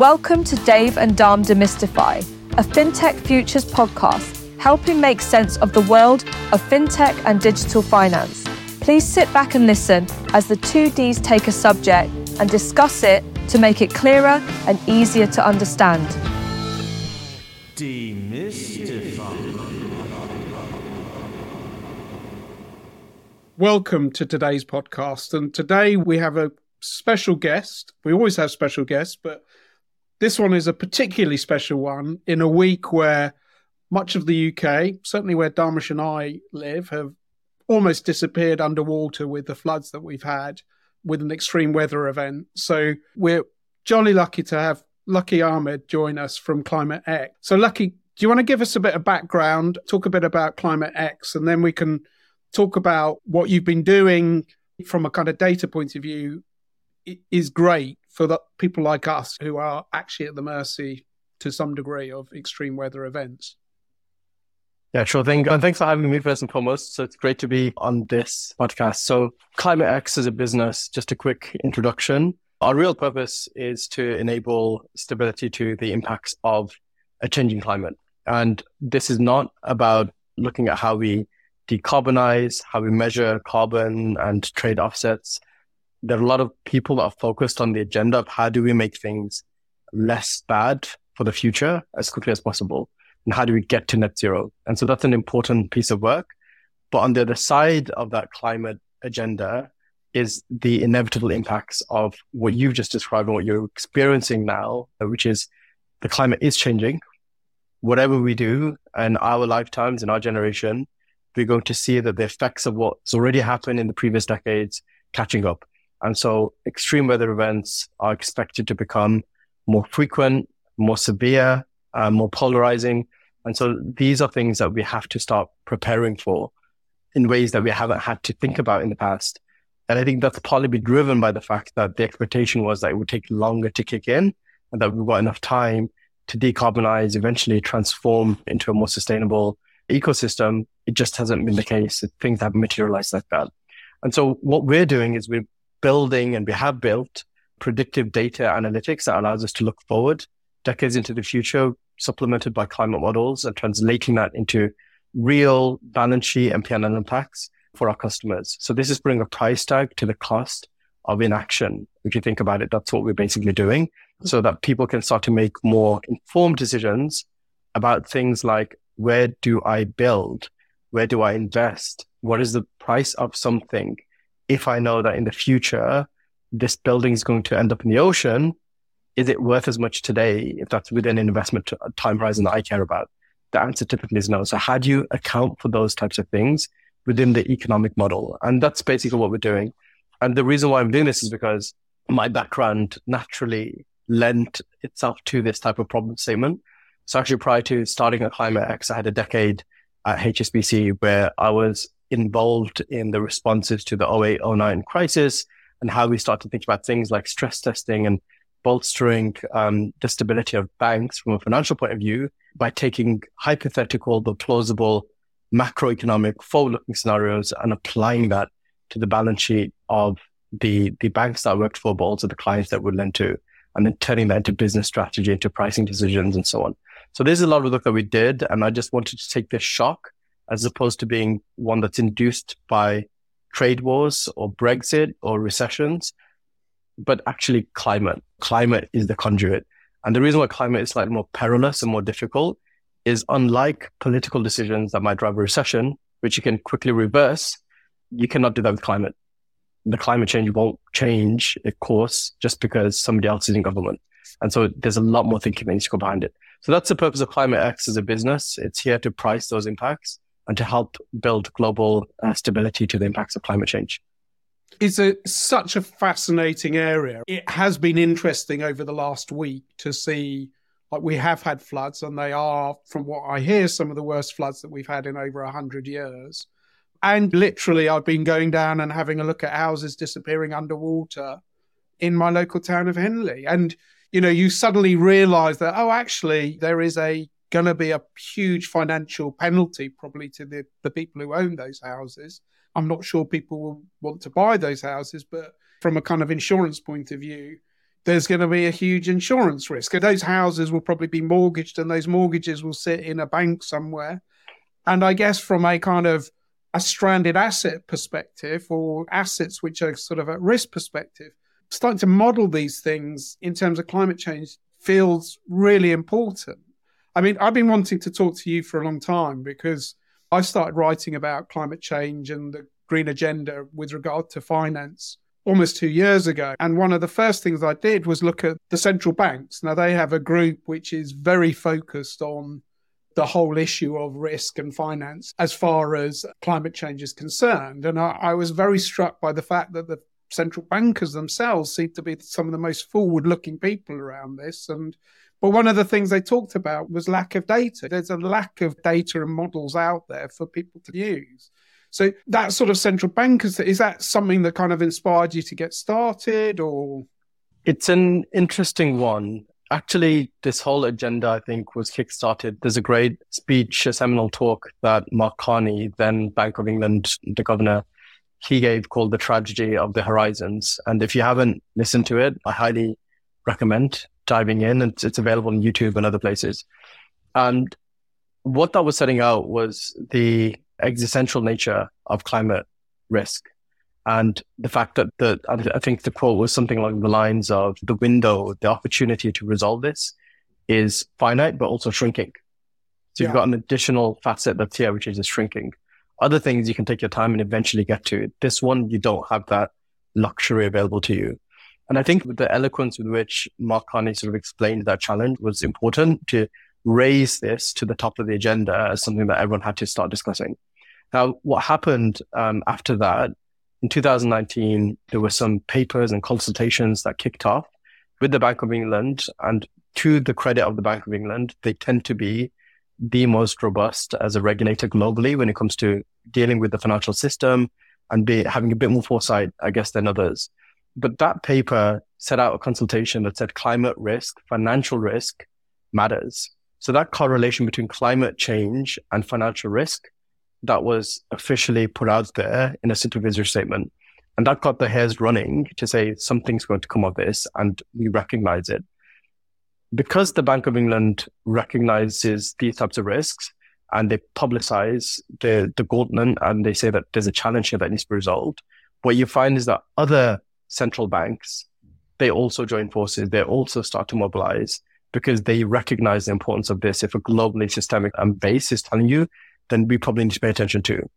Welcome to Dave and Dom Demystify, a FinTech Futures podcast, helping make sense of the world of FinTech and digital finance. Please sit back and listen as the two Ds take a subject and discuss it to make it clearer and easier to understand. Demystify. Welcome to today's podcast. And today we have a special guest. We always have special guests, but this one is a particularly special one in a week where much of the UK, certainly where Dharmesh and I live, have almost disappeared underwater with the floods that we've had with an extreme weather event. So we're jolly lucky to have Lukky Ahmed join us from Climate X. So, Lukky, do you want to give us a bit of background, talk a bit about Climate X, and then we can talk about what you've been doing from a kind of data point of view is great for the people like us who are actually at the mercy to some degree of extreme weather events. Yeah, sure thing. And thanks for having me first and foremost. So it's great to be on this podcast. So Climate X is a business, just a quick introduction. Our real purpose is to enable stability to the impacts of a changing climate. And this is not about looking at how we decarbonize, how we measure carbon and trade offsets. There are a lot of people that are focused on the agenda of how do we make things less bad for the future as quickly as possible? And how do we get to net zero? And so that's an important piece of work. But on the other side of that climate agenda is the inevitable impacts of what you've just described and what you're experiencing now, which is the climate is changing. Whatever we do in our lifetimes, in our generation, we're going to see that the effects of what's already happened in the previous decades catching up. And so extreme weather events are expected to become more frequent, more severe, uh, more polarizing. And so these are things that we have to start preparing for in ways that we haven't had to think about in the past. And I think that's partly be driven by the fact that the expectation was that it would take longer to kick in and that we've got enough time to decarbonize, eventually transform into a more sustainable ecosystem. It just hasn't been the case. Things haven't materialized like that. And so what we're doing is we're building and we have built predictive data analytics that allows us to look forward decades into the future, supplemented by climate models and translating that into real balance sheet and P&L impacts for our customers. So this is putting a price tag to the cost of inaction. If you think about it, that's what we're basically doing so that people can start to make more informed decisions about things like where do I build? Where do I invest? What is the price of something? If I know that in the future, this building is going to end up in the ocean, is it worth as much today if that's within an investment time horizon that I care about? The answer typically is no. So how do you account for those types of things within the economic model? And that's basically what we're doing. And the reason why I'm doing this is because my background naturally lent itself to this type of problem statement. So actually prior to starting at Climate I had a decade at HSBC where I was involved in the responses to the 08, 09 crisis and how we start to think about things like stress testing and bolstering um, the stability of banks from a financial point of view by taking hypothetical but plausible macroeconomic forward-looking scenarios and applying that to the balance sheet of the the banks that I worked for, but also the clients that would lend to, and then turning that into business strategy, into pricing decisions, and so on. So there's a lot of work that we did, and I just wanted to take this shock as opposed to being one that's induced by trade wars or Brexit or recessions, but actually climate. Climate is the conduit. And the reason why climate is slightly more perilous and more difficult is unlike political decisions that might drive a recession, which you can quickly reverse, you cannot do that with climate. The climate change won't change a course just because somebody else is in government. And so there's a lot more thinking that needs to go behind it. So that's the purpose of Climate X as a business. It's here to price those impacts and to help build global uh, stability to the impacts of climate change. It's a, such a fascinating area. It has been interesting over the last week to see, like, we have had floods, and they are, from what I hear, some of the worst floods that we've had in over 100 years. And literally, I've been going down and having a look at houses disappearing underwater in my local town of Henley. And, you know, you suddenly realize that, oh, actually, there is a going to be a huge financial penalty probably to the, the people who own those houses. I'm not sure people will want to buy those houses, but from a kind of insurance point of view, there's going to be a huge insurance risk. Those houses will probably be mortgaged and those mortgages will sit in a bank somewhere. And I guess from a kind of a stranded asset perspective or assets which are sort of at risk perspective, starting to model these things in terms of climate change feels really important. I mean, I've been wanting to talk to you for a long time because I started writing about climate change and the green agenda with regard to finance almost two years ago. And one of the first things I did was look at the central banks. Now, they have a group which is very focused on the whole issue of risk and finance as far as climate change is concerned. And I, I was very struck by the fact that the central bankers themselves seem to be some of the most forward looking people around this. And but one of the things they talked about was lack of data. There's a lack of data and models out there for people to use. So that sort of central bankers, is that something that kind of inspired you to get started or? It's an interesting one. Actually, this whole agenda, I think, was kickstarted. There's a great speech, a seminal talk that Mark Carney, then Bank of England, the governor, he gave called The Tragedy of the Horizons. And if you haven't listened to it, I highly recommend diving in. It's, it's available on YouTube and other places. And what that was setting out was the existential nature of climate risk. And the fact that the, I think the quote was something along the lines of the window, the opportunity to resolve this is finite, but also shrinking. So you've got an additional facet that's here, which is shrinking. Other things you can take your time and eventually get to. This one, you don't have that luxury available to you. And I think the eloquence with which Mark Carney sort of explained that challenge was important to raise this to the top of the agenda as something that everyone had to start discussing. Now, what happened um, after that in 2019, there were some papers and consultations that kicked off with the Bank of England. And to the credit of the Bank of England, they tend to be the most robust as a regulator globally when it comes to dealing with the financial system and be having a bit more foresight, I guess, than others. But that paper set out a consultation that said climate risk, financial risk matters. So that correlation between climate change and financial risk that was officially put out there in a supervisory statement. And that got the hairs running to say something's going to come of this and we recognize it because the Bank of England recognizes these types of risks and they publicize the, the Gauntlet and they say that there's a challenge here that needs to be resolved, what you find is that other central banks, they also join forces. They also start to mobilize because they recognize the importance of this. If a globally systemic um, base is telling you, then we probably need to pay attention to.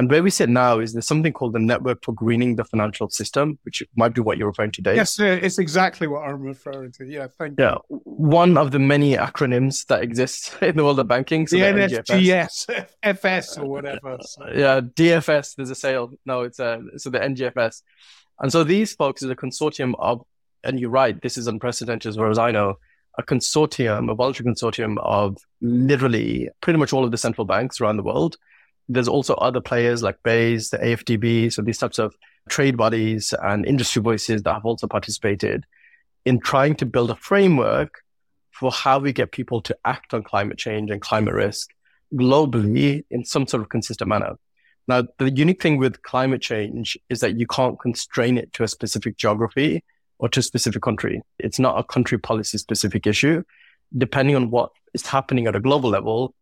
And where we sit now is there's something called the Network for Greening the Financial System, which might be what you're referring to, Dave. Yes, it's exactly what I'm referring to. Yeah, thank yeah. you. Yeah, one of the many acronyms that exist in the world of banking. So the, the NFGS, FS or whatever. So. Yeah, DFS, there's a sale. No, it's a, so the NGFS. And so these folks is a consortium of, and you're right, this is unprecedented as far as I know, a consortium, a voluntary consortium of literally pretty much all of the central banks around the world there's also other players like BEIS, the AFDB, so these types of trade bodies and industry voices that have also participated in trying to build a framework for how we get people to act on climate change and climate risk globally in some sort of consistent manner. Now, the unique thing with climate change is that you can't constrain it to a specific geography or to a specific country. It's not a country policy specific issue. Depending on what is happening at a global level,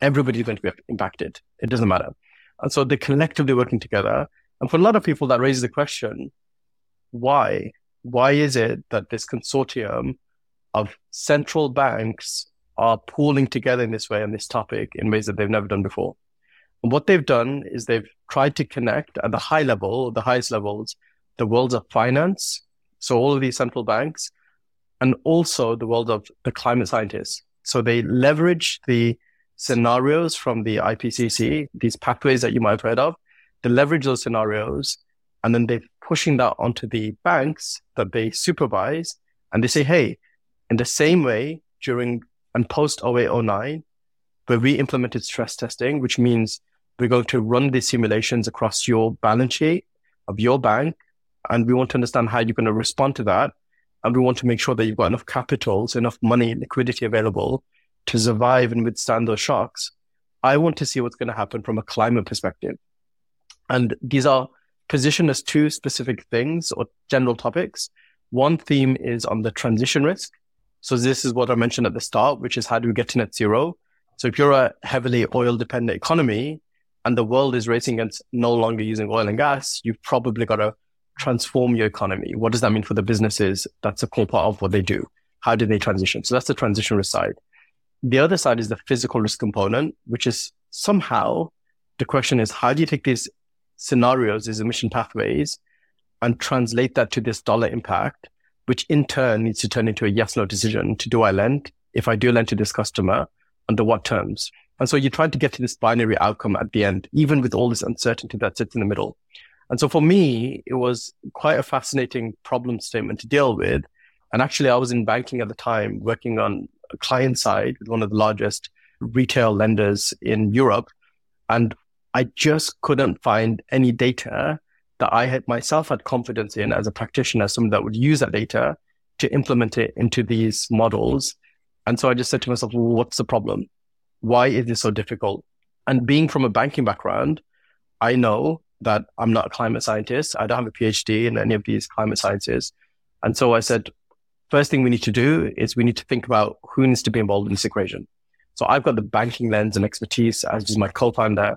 everybody's going to be impacted. It doesn't matter. And so they're collectively working together. And for a lot of people, that raises the question why? Why is it that this consortium of central banks are pooling together in this way on this topic in ways that they've never done before? And what they've done is they've tried to connect at the high level, the highest levels, the worlds of finance. So all of these central banks and also the world of the climate scientists. So they leverage the scenarios from the IPCC, these pathways that you might have heard of, they leverage those scenarios and then they're pushing that onto the banks that they supervise. And they say, hey, in the same way during and post 0809, where we implemented stress testing, which means we're going to run these simulations across your balance sheet of your bank. And we want to understand how you're going to respond to that. And we want to make sure that you've got enough capital, so enough money, liquidity available to survive and withstand those shocks. I want to see what's going to happen from a climate perspective. And these are positioned as two specific things or general topics. One theme is on the transition risk. So this is what I mentioned at the start, which is how do we get to net zero? So if you're a heavily oil dependent economy and the world is racing against no longer using oil and gas, you've probably got to transform your economy. What does that mean for the businesses? That's a core part of what they do. How do they transition? So that's the transition risk side. The other side is the physical risk component, which is somehow the question is how do you take these scenarios, these emission pathways, and translate that to this dollar impact, which in turn needs to turn into a yes no decision to do I lend? If I do lend to this customer, under what terms? And so you're trying to get to this binary outcome at the end, even with all this uncertainty that sits in the middle. And so for me, it was quite a fascinating problem statement to deal with. And actually, I was in banking at the time, working on client side with one of the largest retail lenders in Europe. And I just couldn't find any data that I had myself had confidence in as a practitioner, someone that would use that data to implement it into these models. And so I just said to myself, well, what's the problem? Why is this so difficult? And being from a banking background, I know that I'm not a climate scientist. I don't have a PhD in any of these climate sciences. And so I said, first thing we need to do is we need to think about who needs to be involved in this equation. So I've got the banking lens and expertise, as is my co-founder.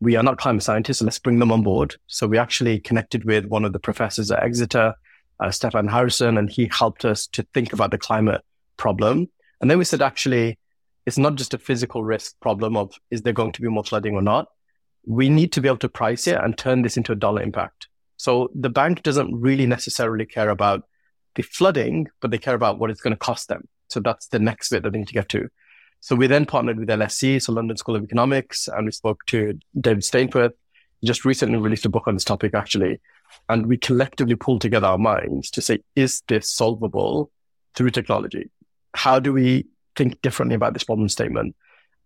We are not climate scientists, so let's bring them on board. So we actually connected with one of the professors at Exeter, uh, Stephan Harrison, and he helped us to think about the climate problem. And then we said, actually, it's not just a physical risk problem of is there going to be more flooding or not? We need to be able to price it and turn this into a dollar impact. So the bank doesn't really necessarily care about the flooding, but they care about what it's going to cost them. So that's the next bit that they need to get to. So we then partnered with LSE, so London School of Economics, and we spoke to David Stainforth. He just recently released a book on this topic, actually. And we collectively pulled together our minds to say, is this solvable through technology? How do we think differently about this problem statement.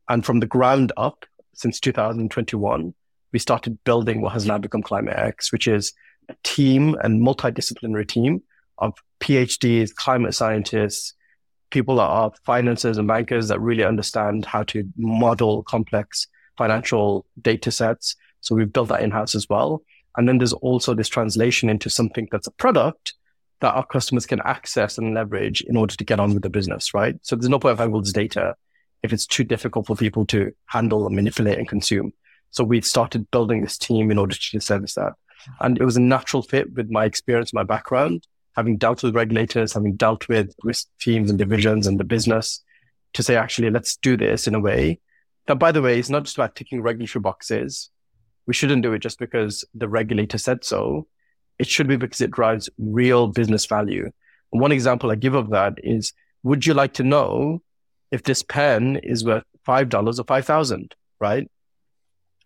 And from the ground up, since 2021, we started building what has now become Climate X, which is a team and multidisciplinary team of PhDs, climate scientists, people that are financiers and bankers that really understand how to model complex financial data sets. So we've built that in-house as well. And then there's also this translation into something that's a product that our customers can access and leverage in order to get on with the business, right? So there's no point of having all this data if it's too difficult for people to handle and manipulate and consume. So we started building this team in order to service that. And it was a natural fit with my experience, my background, having dealt with regulators, having dealt with risk teams and divisions and the business to say, actually, let's do this in a way that, by the way, is not just about ticking regulatory boxes. We shouldn't do it just because the regulator said so it should be because it drives real business value. one example I give of that is, would you like to know if this pen is worth $5 or 5,000, right?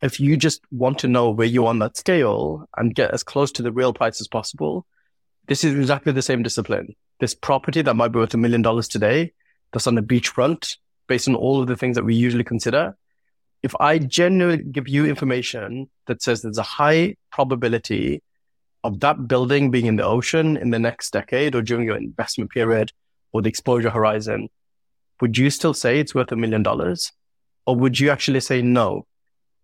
If you just want to know where you are on that scale and get as close to the real price as possible, this is exactly the same discipline. This property that might be worth a million dollars today, that's on the beachfront, based on all of the things that we usually consider. If I genuinely give you information that says there's a high probability of that building being in the ocean in the next decade or during your investment period or the exposure horizon, would you still say it's worth a million dollars? Or would you actually say, no,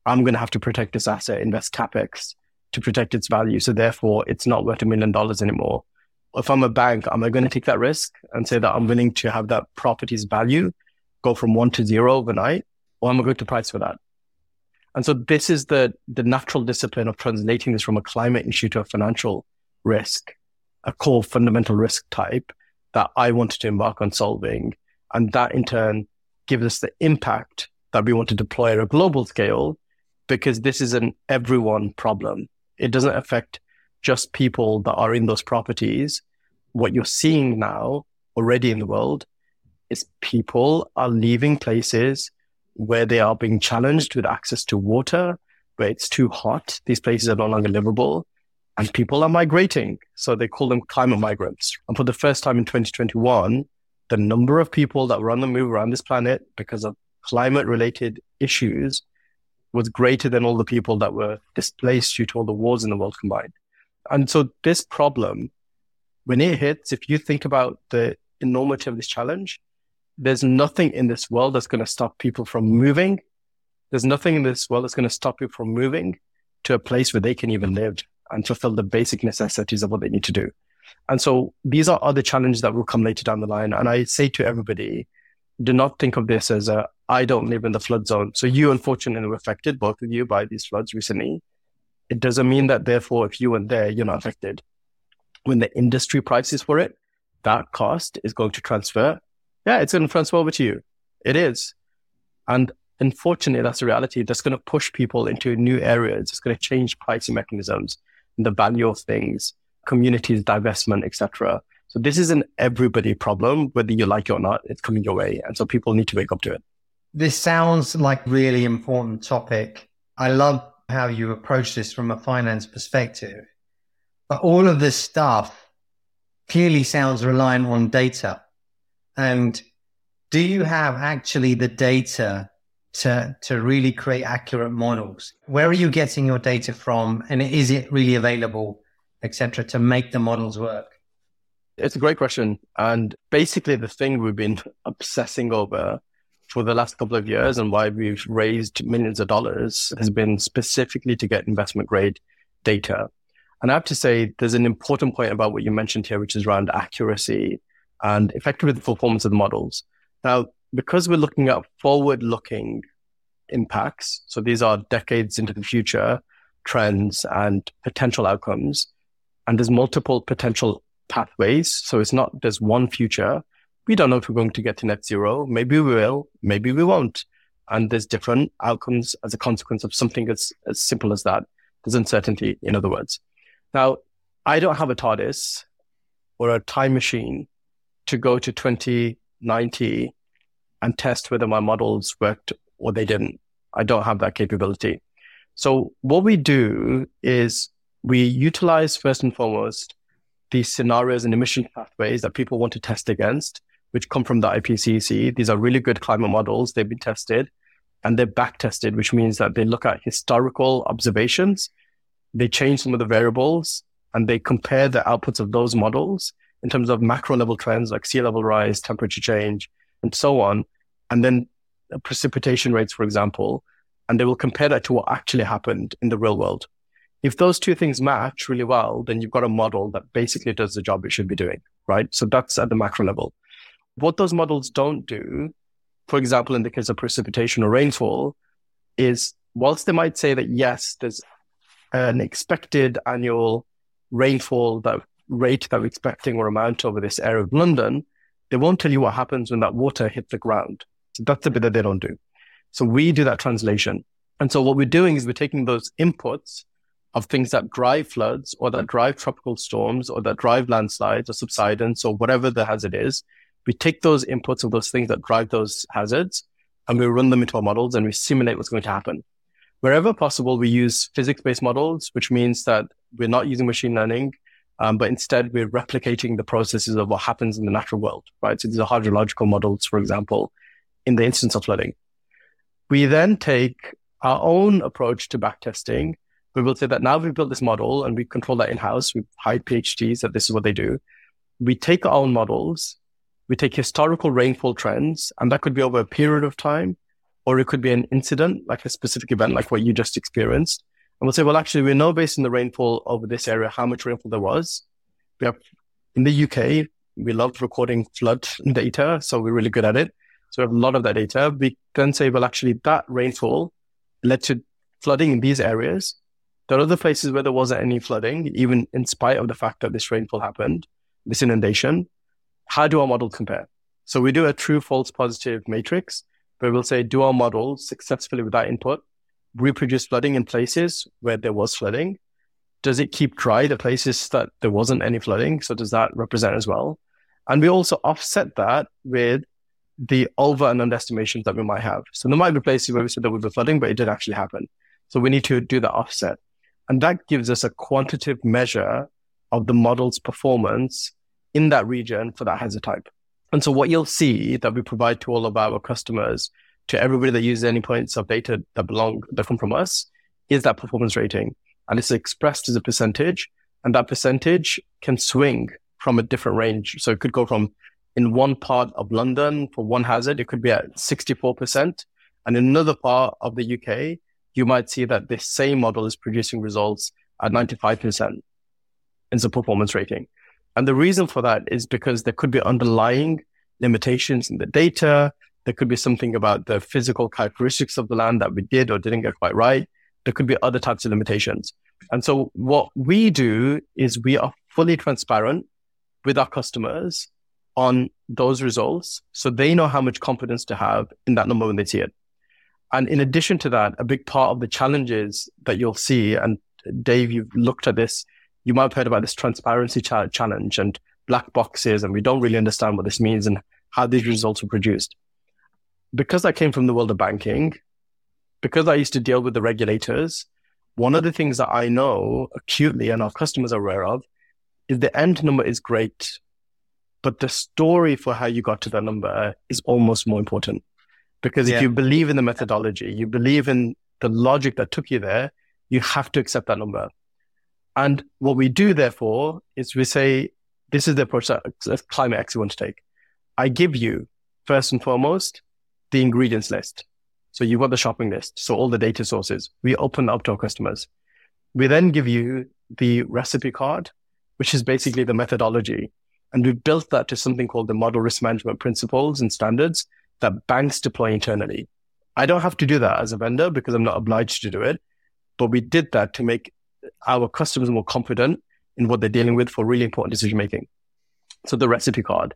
I'm going to have to protect this asset, invest capex to protect its value. So therefore, it's not worth a million dollars anymore. If I'm a bank, am I going to take that risk and say that I'm willing to have that property's value go from one to zero overnight? Or am I going to price for that? And so this is the, the natural discipline of translating this from a climate issue to a financial risk, a core fundamental risk type that I wanted to embark on solving. And that in turn gives us the impact that we want to deploy at a global scale because this is an everyone problem. It doesn't affect just people that are in those properties. What you're seeing now already in the world is people are leaving places where they are being challenged with access to water, where it's too hot. These places are no longer livable and people are migrating. So they call them climate migrants. And for the first time in 2021, the number of people that were on the move around this planet because of climate related issues was greater than all the people that were displaced due to all the wars in the world combined. And so this problem, when it hits, if you think about the enormity of this challenge, there's nothing in this world that's going to stop people from moving. There's nothing in this world that's going to stop you from moving to a place where they can even live and fulfill the basic necessities of what they need to do. And so these are other challenges that will come later down the line. And I say to everybody, do not think of this as a, I don't live in the flood zone. So you unfortunately were affected, both of you, by these floods recently. It doesn't mean that therefore, if you weren't there, you're not affected. When the industry prices for it, that cost is going to transfer. Yeah, it's going to transfer over to you. It is. And unfortunately, that's a reality. That's going to push people into new areas. It's going to change pricing mechanisms, the value of things, communities, divestment, etc. So this is an everybody problem, whether you like it or not. It's coming your way, and so people need to wake up to it. This sounds like really important topic. I love how you approach this from a finance perspective, but all of this stuff clearly sounds reliant on data. And do you have actually the data to, to really create accurate models? Where are you getting your data from? And is it really available, etc., to make the models work? It's a great question. And basically, the thing we've been obsessing over for the last couple of years and why we've raised millions of dollars has been specifically to get investment grade data. And I have to say, there's an important point about what you mentioned here, which is around accuracy and effectively the performance of the models. Now, because we're looking at forward looking impacts, so these are decades into the future trends and potential outcomes, and there's multiple potential pathways. So it's not there's one future. We don't know if we're going to get to net zero. Maybe we will, maybe we won't. And there's different outcomes as a consequence of something as, as simple as that. There's uncertainty, in other words. Now, I don't have a TARDIS or a time machine to go to 2090 and test whether my models worked or they didn't. I don't have that capability. So what we do is we utilize first and foremost these scenarios and emission pathways that people want to test against, which come from the IPCC. These are really good climate models. They've been tested and they're back tested, which means that they look at historical observations. They change some of the variables and they compare the outputs of those models in terms of macro level trends like sea level rise, temperature change, and so on. And then precipitation rates, for example, and they will compare that to what actually happened in the real world. If those two things match really well, then you've got a model that basically does the job it should be doing, right? So that's at the macro level. What those models don't do, for example, in the case of precipitation or rainfall, is whilst they might say that yes, there's an expected annual rainfall that rate that we're expecting or amount over this area of London, they won't tell you what happens when that water hits the ground. So that's the bit that they don't do. So we do that translation. And so what we're doing is we're taking those inputs of things that drive floods or that drive tropical storms or that drive landslides or subsidence or whatever the hazard is. We take those inputs of those things that drive those hazards and we run them into our models and we simulate what's going to happen. Wherever possible, we use physics based models, which means that we're not using machine learning. Um, but instead, we're replicating the processes of what happens in the natural world, right? So these are hydrological models, for example, in the instance of flooding. We then take our own approach to backtesting. We will say that now we've built this model and we control that in house. We hide PhDs that this is what they do. We take our own models. We take historical rainfall trends, and that could be over a period of time, or it could be an incident, like a specific event, like what you just experienced. And we'll say, well, actually, we know based on the rainfall over this area how much rainfall there was. We have in the UK, we love recording flood data, so we're really good at it. So we have a lot of that data. We then say, well, actually, that rainfall led to flooding in these areas. There are other places where there wasn't any flooding, even in spite of the fact that this rainfall happened, this inundation. How do our models compare? So we do a true, false, positive matrix, where we'll say, do our models successfully with that input reproduce flooding in places where there was flooding? Does it keep dry the places that there wasn't any flooding? So does that represent as well? And we also offset that with the over and underestimations that we might have. So there might be places where we said there would be flooding, but it did actually happen. So we need to do the offset. And that gives us a quantitative measure of the model's performance in that region for that hazard type. And so what you'll see that we provide to all of our customers to everybody that uses any points of data that belong that come from us is that performance rating. And it's expressed as a percentage. And that percentage can swing from a different range. So it could go from in one part of London for one hazard, it could be at 64%. And in another part of the UK, you might see that this same model is producing results at 95% in the performance rating. And the reason for that is because there could be underlying limitations in the data. There could be something about the physical characteristics of the land that we did or didn't get quite right. There could be other types of limitations. And so what we do is we are fully transparent with our customers on those results. So they know how much confidence to have in that number when they see it. And in addition to that, a big part of the challenges that you'll see, and Dave, you've looked at this, you might have heard about this transparency ch- challenge and black boxes, and we don't really understand what this means and how these results were produced. Because I came from the world of banking, because I used to deal with the regulators, one of the things that I know acutely and our customers are aware of is the end number is great, but the story for how you got to that number is almost more important. Because yeah. if you believe in the methodology, you believe in the logic that took you there, you have to accept that number. And what we do, therefore, is we say, this is the approach that Climate X we want to take. I give you, first and foremost, the ingredients list. So you've got the shopping list. So all the data sources, we open up to our customers. We then give you the recipe card, which is basically the methodology. And we've built that to something called the model risk management principles and standards that banks deploy internally. I don't have to do that as a vendor because I'm not obliged to do it. But we did that to make our customers more confident in what they're dealing with for really important decision making. So the recipe card.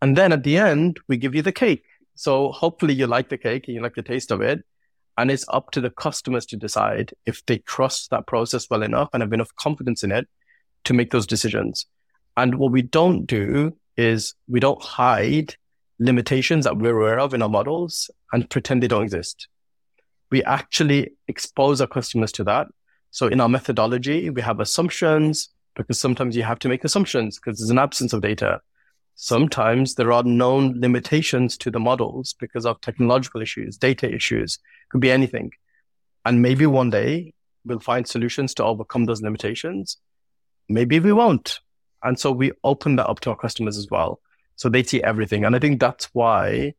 And then at the end, we give you the cake. So hopefully you like the cake and you like the taste of it. And it's up to the customers to decide if they trust that process well enough and have enough confidence in it to make those decisions. And what we don't do is we don't hide limitations that we're aware of in our models and pretend they don't exist. We actually expose our customers to that. So in our methodology, we have assumptions because sometimes you have to make assumptions because there's an absence of data. Sometimes there are known limitations to the models because of technological issues, data issues, could be anything. And maybe one day we'll find solutions to overcome those limitations. Maybe we won't. And so we open that up to our customers as well. So they see everything. And I think that's why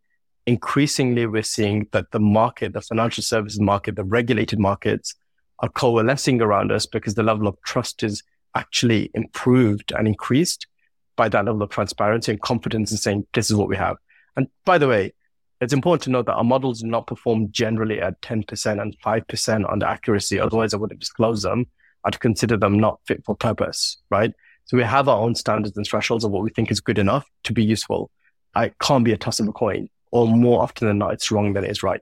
increasingly we're seeing that the market, the financial services market, the regulated markets are coalescing around us because the level of trust is actually improved and increased by that level of transparency and confidence in saying this is what we have. And by the way, it's important to note that our models do not perform generally at 10% and 5% on the accuracy. Otherwise, I wouldn't disclose them. I'd consider them not fit for purpose, right? So we have our own standards and thresholds of what we think is good enough to be useful. It can't be a toss of a coin, or more often than not, it's wrong than it is right.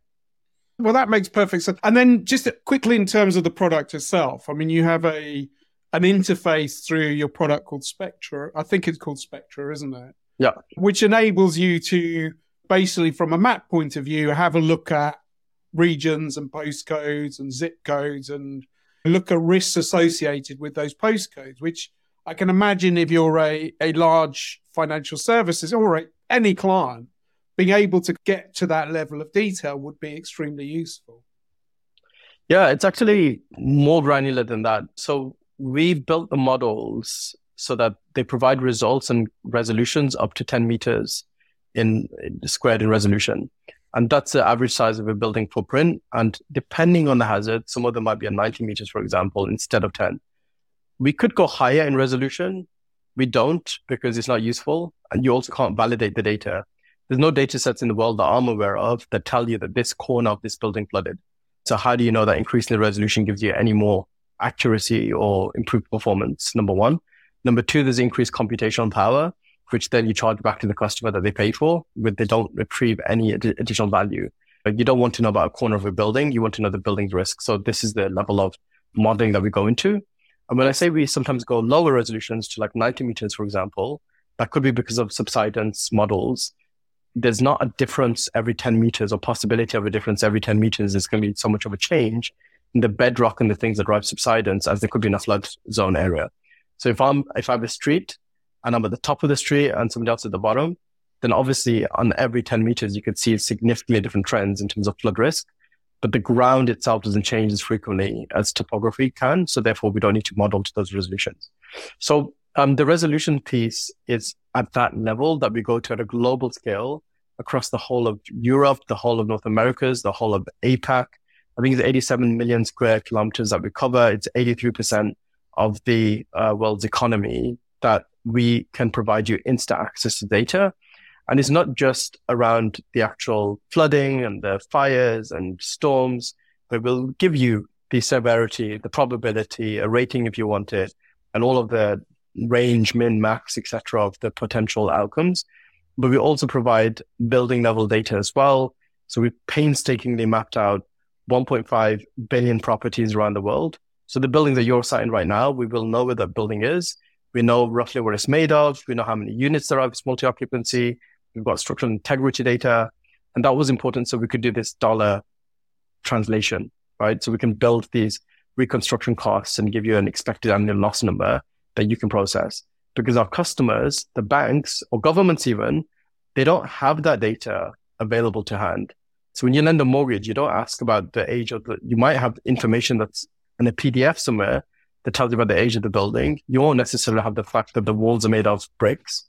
Well, that makes perfect sense. And then just quickly in terms of the product itself, I mean, you have a an interface through your product called Spectra. I think it's called Spectra, isn't it? Yeah. Which enables you to basically, from a map point of view, have a look at regions and postcodes and zip codes and look at risks associated with those postcodes, which I can imagine if you're a, a large financial services or any client, being able to get to that level of detail would be extremely useful. Yeah, it's actually more granular than that. So we've built the models so that they provide results and resolutions up to 10 meters in, in squared in resolution. And that's the average size of a building footprint. And depending on the hazard, some of them might be at 90 meters, for example, instead of 10. We could go higher in resolution. We don't because it's not useful. And you also can't validate the data. There's no data sets in the world that I'm aware of that tell you that this corner of this building flooded. So how do you know that increasing the resolution gives you any more accuracy or improved performance? Number one. Number two, there's increased computational power, which then you charge back to the customer that they paid for, but they don't retrieve any ad- additional value. You don't want to know about a corner of a building. You want to know the building's risk. So this is the level of modeling that we go into. And when I say we sometimes go lower resolutions to like 90 meters, for example, that could be because of subsidence models. There's not a difference every 10 meters or possibility of a difference every 10 meters. There's going to be so much of a change in the bedrock and the things that drive subsidence as there could be in a flood zone area. So if I'm, if I have a street and I'm at the top of the street and somebody else at the bottom, then obviously on every 10 meters, you could see significantly different trends in terms of flood risk but the ground itself doesn't change as frequently as topography can. So therefore, we don't need to model to those resolutions. So um, the resolution piece is at that level that we go to at a global scale across the whole of Europe, the whole of North Americas, the whole of APAC. I think it's 87 million square kilometers that we cover. It's 83% of the uh, world's economy that we can provide you instant access to data. And it's not just around the actual flooding and the fires and storms, but we'll give you the severity, the probability, a rating if you want it, and all of the range, min, max, etc. of the potential outcomes. But we also provide building level data as well. So we painstakingly mapped out 1.5 billion properties around the world. So the building that you're sat in right now, we will know where that building is. We know roughly what it's made of. We know how many units there are. It's multi-occupancy. We've got structural integrity data. And that was important. So we could do this dollar translation, right? So we can build these reconstruction costs and give you an expected annual loss number that you can process because our customers, the banks or governments even, they don't have that data available to hand. So when you lend a mortgage, you don't ask about the age of the, you might have information that's in a PDF somewhere that tells you about the age of the building. You won't necessarily have the fact that the walls are made of bricks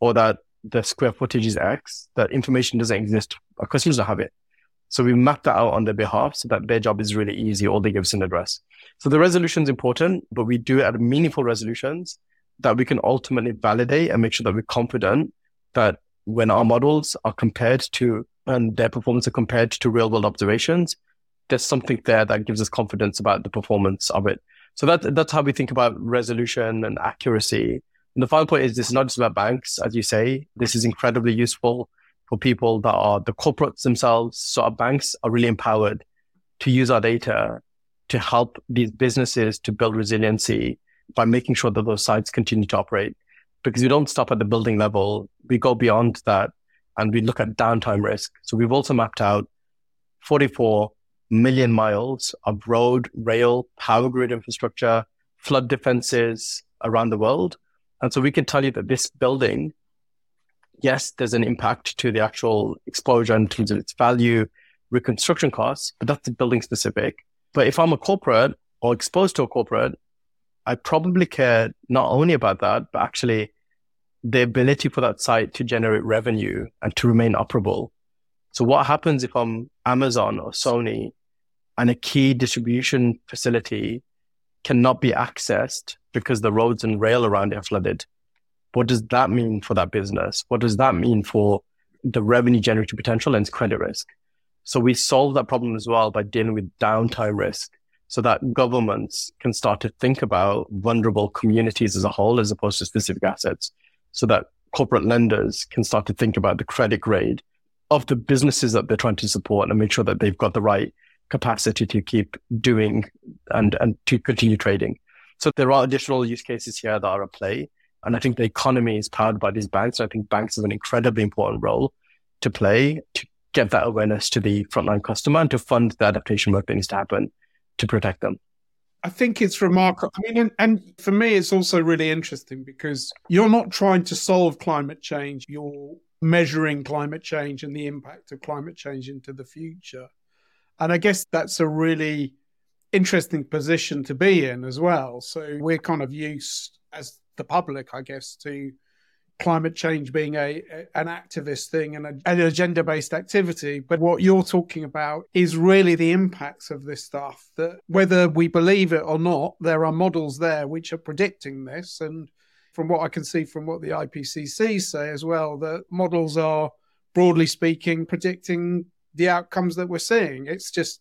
or that the square footage is X. That information doesn't exist. Our customers don't have it. So we map that out on their behalf so that their job is really easy. All they give us an address. So the resolution is important, but we do it at meaningful resolutions that we can ultimately validate and make sure that we're confident that when our models are compared to and their performance are compared to real world observations, there's something there that gives us confidence about the performance of it. So that that's how we think about resolution and accuracy. And the final point is this is not just about banks, as you say. This is incredibly useful for people that are the corporates themselves. So our banks are really empowered to use our data to help these businesses to build resiliency by making sure that those sites continue to operate. Because we don't stop at the building level. We go beyond that and we look at downtime risk. So we've also mapped out 44 million miles of road, rail, power grid infrastructure, flood defenses around the world. And so we can tell you that this building, yes, there's an impact to the actual exposure in terms of its value, reconstruction costs, but that's the building specific. But if I'm a corporate or exposed to a corporate, I probably care not only about that, but actually the ability for that site to generate revenue and to remain operable. So what happens if I'm Amazon or Sony and a key distribution facility cannot be accessed because the roads and rail around it are flooded? What does that mean for that business? What does that mean for the revenue generating potential and credit risk? So we solve that problem as well by dealing with downtime risk so that governments can start to think about vulnerable communities as a whole as opposed to specific assets so that corporate lenders can start to think about the credit grade of the businesses that they're trying to support and make sure that they've got the right capacity to keep doing and, and to continue trading. So there are additional use cases here that are at play. And I think the economy is powered by these banks. And I think banks have an incredibly important role to play to get that awareness to the frontline customer and to fund the adaptation work that needs to happen to protect them. I think it's remarkable. I mean, and, and, for me, it's also really interesting because you're not trying to solve climate change. You're measuring climate change and the impact of climate change into the future. And I guess that's a really interesting position to be in as well. So we're kind of used as the public, I guess, to climate change being a, an activist thing and a, an agenda based activity. But what you're talking about is really the impacts of this stuff that whether we believe it or not there are models there which are predicting this. And from what i can see from what the ipcc say as well that models are broadly speaking predicting the outcomes that we're seeing. It's just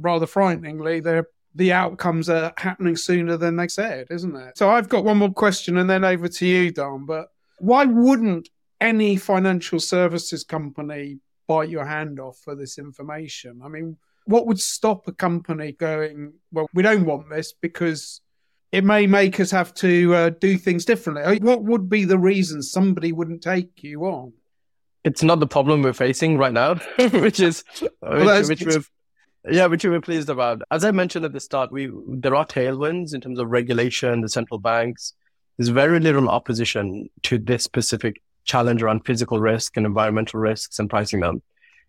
rather frighteningly they're the outcomes are happening sooner than they said, isn't it? So I've got one more question and then over to you, Dom. But why wouldn't any financial services company bite your hand off for this information? I mean, what would stop a company going, well, we don't want this because it may make us have to uh, do things differently? What would be the reason somebody wouldn't take you on? It's not the problem we're facing right now, which is well, which, which we've yeah, which we're pleased about. As I mentioned at the start, we there are tailwinds in terms of regulation, the central banks, there's very little opposition to this specific challenge around physical risk and environmental risks and pricing them.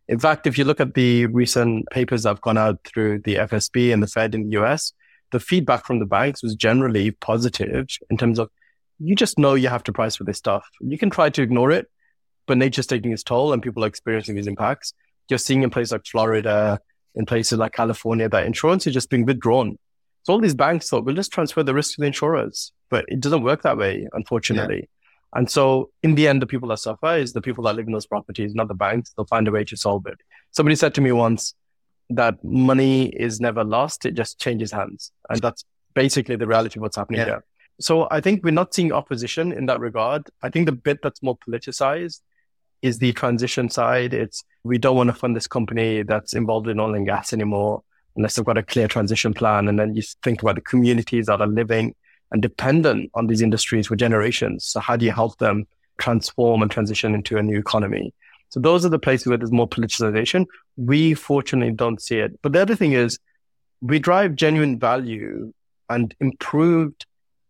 In fact, if you look at the recent papers that have gone out through the FSB and the Fed in the US, the feedback from the banks was generally positive in terms of you just know you have to price for this stuff. You can try to ignore it, but nature's taking its toll and people are experiencing these impacts. You're seeing in places like Florida, in places like California, that insurance is just being withdrawn So all these banks thought we'll just transfer the risk to the insurers, but it doesn't work that way, unfortunately. Yeah. And so in the end, the people that suffer is the people that live in those properties, not the banks. They'll find a way to solve it. Somebody said to me once that money is never lost; it just changes hands, and that's basically the reality of what's happening yeah. here. So I think we're not seeing opposition in that regard. I think the bit that's more politicized is the transition side. It's we don't want to fund this company that's involved in oil and gas anymore unless they've got a clear transition plan. And then you think about the communities that are living and dependent on these industries for generations. So how do you help them transform and transition into a new economy? So those are the places where there's more politicization. We fortunately don't see it. But the other thing is we drive genuine value and improved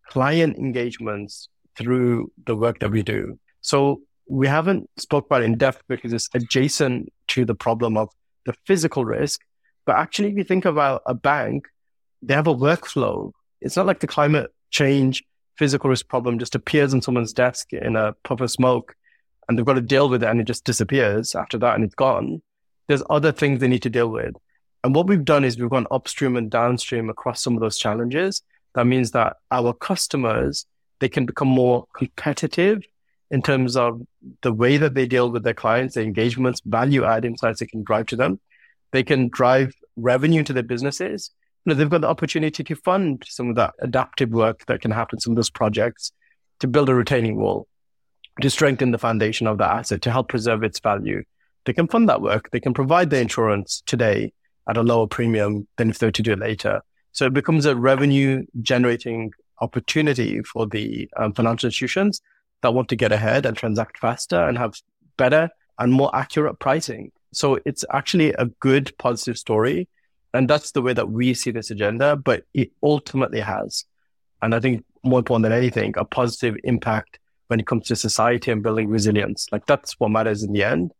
client engagements through the work that we do. So we haven't spoke about in depth because it's adjacent to the problem of the physical risk, but actually, if you think about a bank, they have a workflow. It's not like the climate change physical risk problem just appears on someone's desk in a puff of smoke and they've got to deal with it and it just disappears after that and it's gone. There's other things they need to deal with. And what we've done is we've gone upstream and downstream across some of those challenges. That means that our customers, they can become more competitive in terms of the way that they deal with their clients, their engagements, value add insights they can drive to them. They can drive revenue to their businesses. You know, they've got the opportunity to fund some of that adaptive work that can happen, some of those projects to build a retaining wall, to strengthen the foundation of the asset, to help preserve its value. They can fund that work. They can provide the insurance today at a lower premium than if they were to do it later. So it becomes a revenue generating opportunity for the um, financial institutions that want to get ahead and transact faster and have better and more accurate pricing. So it's actually a good positive story. And that's the way that we see this agenda, but it ultimately has. And I think more important than anything, a positive impact when it comes to society and building resilience. Like that's what matters in the end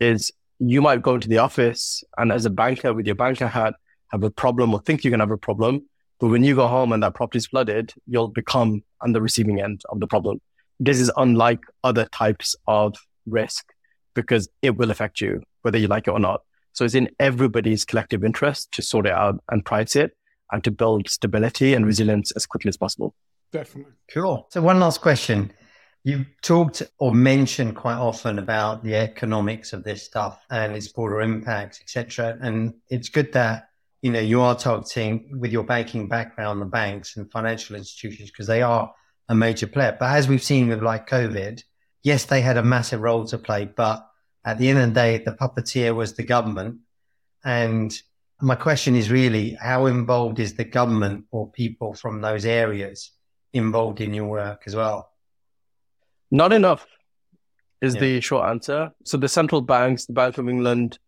is you might go into the office and as a banker with your banker hat, have a problem or think you can have a problem. But when you go home and that property is flooded, you'll become on the receiving end of the problem. This is unlike other types of risk because it will affect you, whether you like it or not. So it's in everybody's collective interest to sort it out and price it and to build stability and resilience as quickly as possible. Definitely. Cool. So one last question. You've talked or mentioned quite often about the economics of this stuff and its broader impacts, etc. And it's good that you know you are targeting with your banking background the banks and financial institutions because they are a major player. But as we've seen with like COVID, yes, they had a massive role to play, but at the end of the day, the puppeteer was the government. And my question is really how involved is the government or people from those areas involved in your work as well? Not enough is yeah. the short answer. So the central banks, the Bank of England,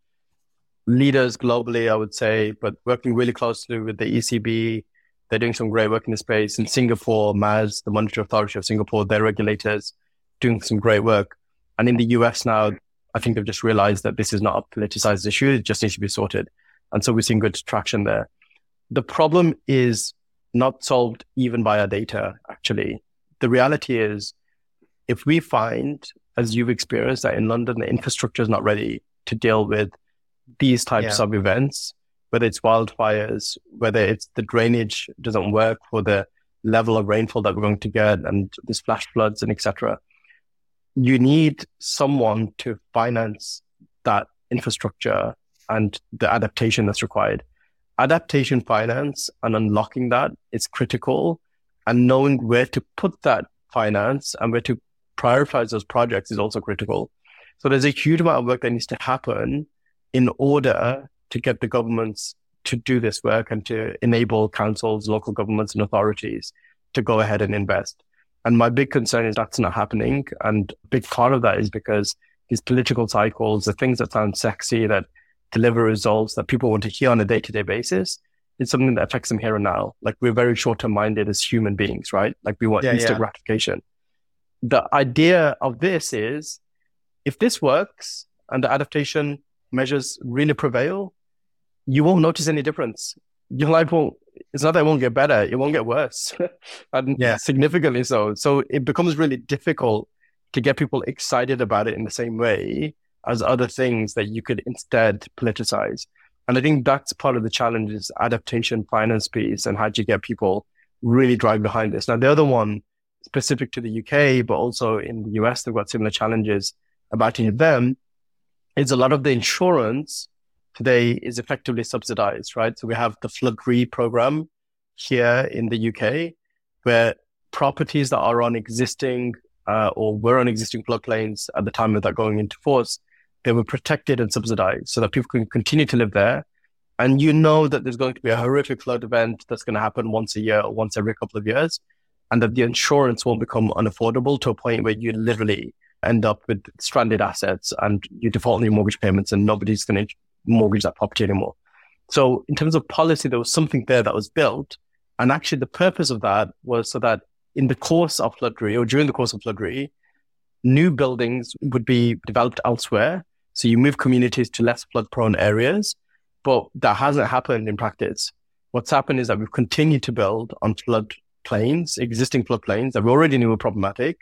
leaders globally, I would say, but working really closely with the ECB, they're doing some great work in the space. In Singapore, MAS, the Monetary Authority of Singapore, their regulators doing some great work. And in the US now, I think they've just realized that this is not a politicized issue. It just needs to be sorted. And so we're seeing good traction there. The problem is not solved even by our data, actually. The reality is, if we find, as you've experienced, that in London, the infrastructure is not ready to deal with these types yeah. of events, whether it's wildfires, whether it's the drainage doesn't work for the level of rainfall that we're going to get and these flash floods and etc. You need someone to finance that infrastructure and the adaptation that's required. Adaptation finance and unlocking that is critical and knowing where to put that finance and where to prioritize those projects is also critical. So there's a huge amount of work that needs to happen in order to get the governments to do this work and to enable councils, local governments, and authorities to go ahead and invest. And my big concern is that's not happening. And a big part of that is because these political cycles, the things that sound sexy, that deliver results that people want to hear on a day to day basis, it's something that affects them here and now. Like we're very short term minded as human beings, right? Like we want yeah, instant yeah. gratification. The idea of this is if this works and the adaptation measures really prevail, you won't notice any difference. Your life won't, it's not that it won't get better, it won't get worse. and yeah. significantly so. So it becomes really difficult to get people excited about it in the same way as other things that you could instead politicize. And I think that's part of the challenge is adaptation finance piece and how do you get people really drive behind this. Now, the other one specific to the UK, but also in the US, they've got similar challenges about of them is a lot of the insurance today is effectively subsidized, right? So we have the flood program here in the UK where properties that are on existing uh, or were on existing floodplains at the time of that going into force, they were protected and subsidized so that people can continue to live there. And you know that there's going to be a horrific flood event that's going to happen once a year or once every couple of years, and that the insurance won't become unaffordable to a point where you literally end up with stranded assets and you default on your mortgage payments and nobody's going to mortgage that property anymore. So in terms of policy, there was something there that was built. And actually the purpose of that was so that in the course of Flood Re or during the course of Flood Re, new buildings would be developed elsewhere. So you move communities to less flood prone areas, but that hasn't happened in practice. What's happened is that we've continued to build on flood plains, existing flood plains that we already knew were problematic.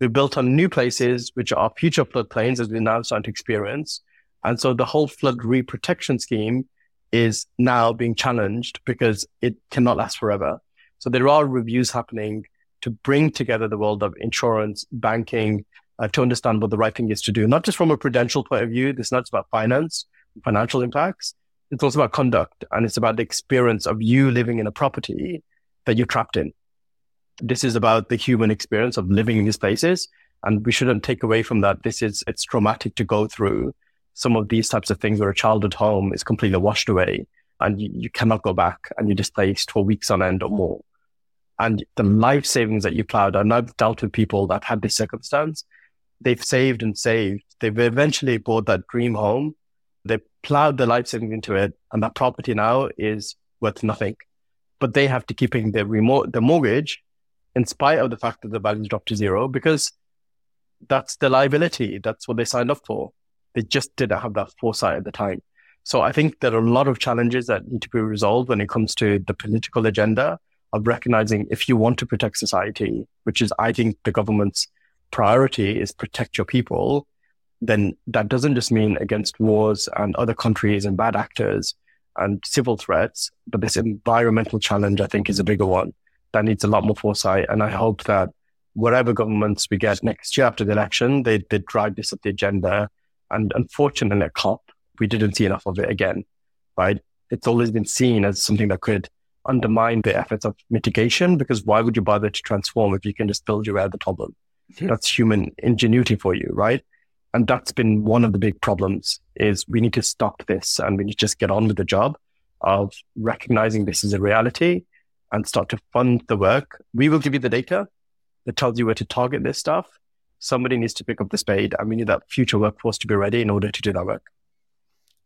We built on new places, which are future flood plains as we're now starting to experience. And so the whole Flood Re-protection scheme is now being challenged because it cannot last forever. So there are reviews happening to bring together the world of insurance, banking, uh, to understand what the right thing is to do, not just from a prudential point of view. This is not just about finance, financial impacts. It's also about conduct and it's about the experience of you living in a property that you're trapped in. This is about the human experience of living in these places. And we shouldn't take away from that. This is, it's traumatic to go through some of these types of things where a child at home is completely washed away and you, you cannot go back and you're displaced for weeks on end or mm. more. And the life savings that you plowed, and I've dealt with people that had this circumstance. They've saved and saved. They've eventually bought that dream home. They plowed their life savings into it, and that property now is worth nothing. But they have to keep paying their remote their mortgage in spite of the fact that the value's dropped to zero because that's the liability. That's what they signed up for. They just didn't have that foresight at the time. So I think there are a lot of challenges that need to be resolved when it comes to the political agenda of recognizing if you want to protect society, which is, I think, the government's priority is protect your people, then that doesn't just mean against wars and other countries and bad actors and civil threats, but this environmental challenge, I think, is a bigger one that needs a lot more foresight. And I hope that whatever governments we get next year after the election, they, they drive this up the agenda. And unfortunately, at COP, we didn't see enough of it again, right? It's always been seen as something that could undermine the efforts of mitigation because why would you bother to transform if you can just build your way out of the problem? That's human ingenuity for you, right? And that's been one of the big problems is we need to stop this and we need to just get on with the job of recognizing this is a reality and start to fund the work. We will give you the data that tells you where to target this stuff. Somebody needs to pick up the spade and we need that future workforce to be ready in order to do that work.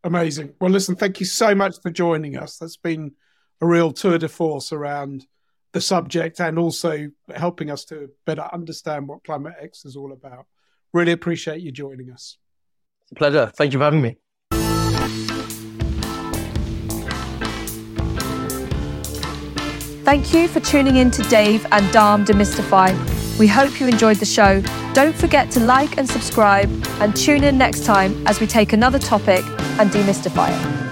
Amazing. Well, listen, thank you so much for joining us. That's been a real tour de force around the subject and also helping us to better understand what Climate X is all about. Really appreciate you joining us. It's a pleasure. Thank you for having me. Thank you for tuning in to Dave and Dam Demystify. We hope you enjoyed the show. Don't forget to like and subscribe and tune in next time as we take another topic and demystify it.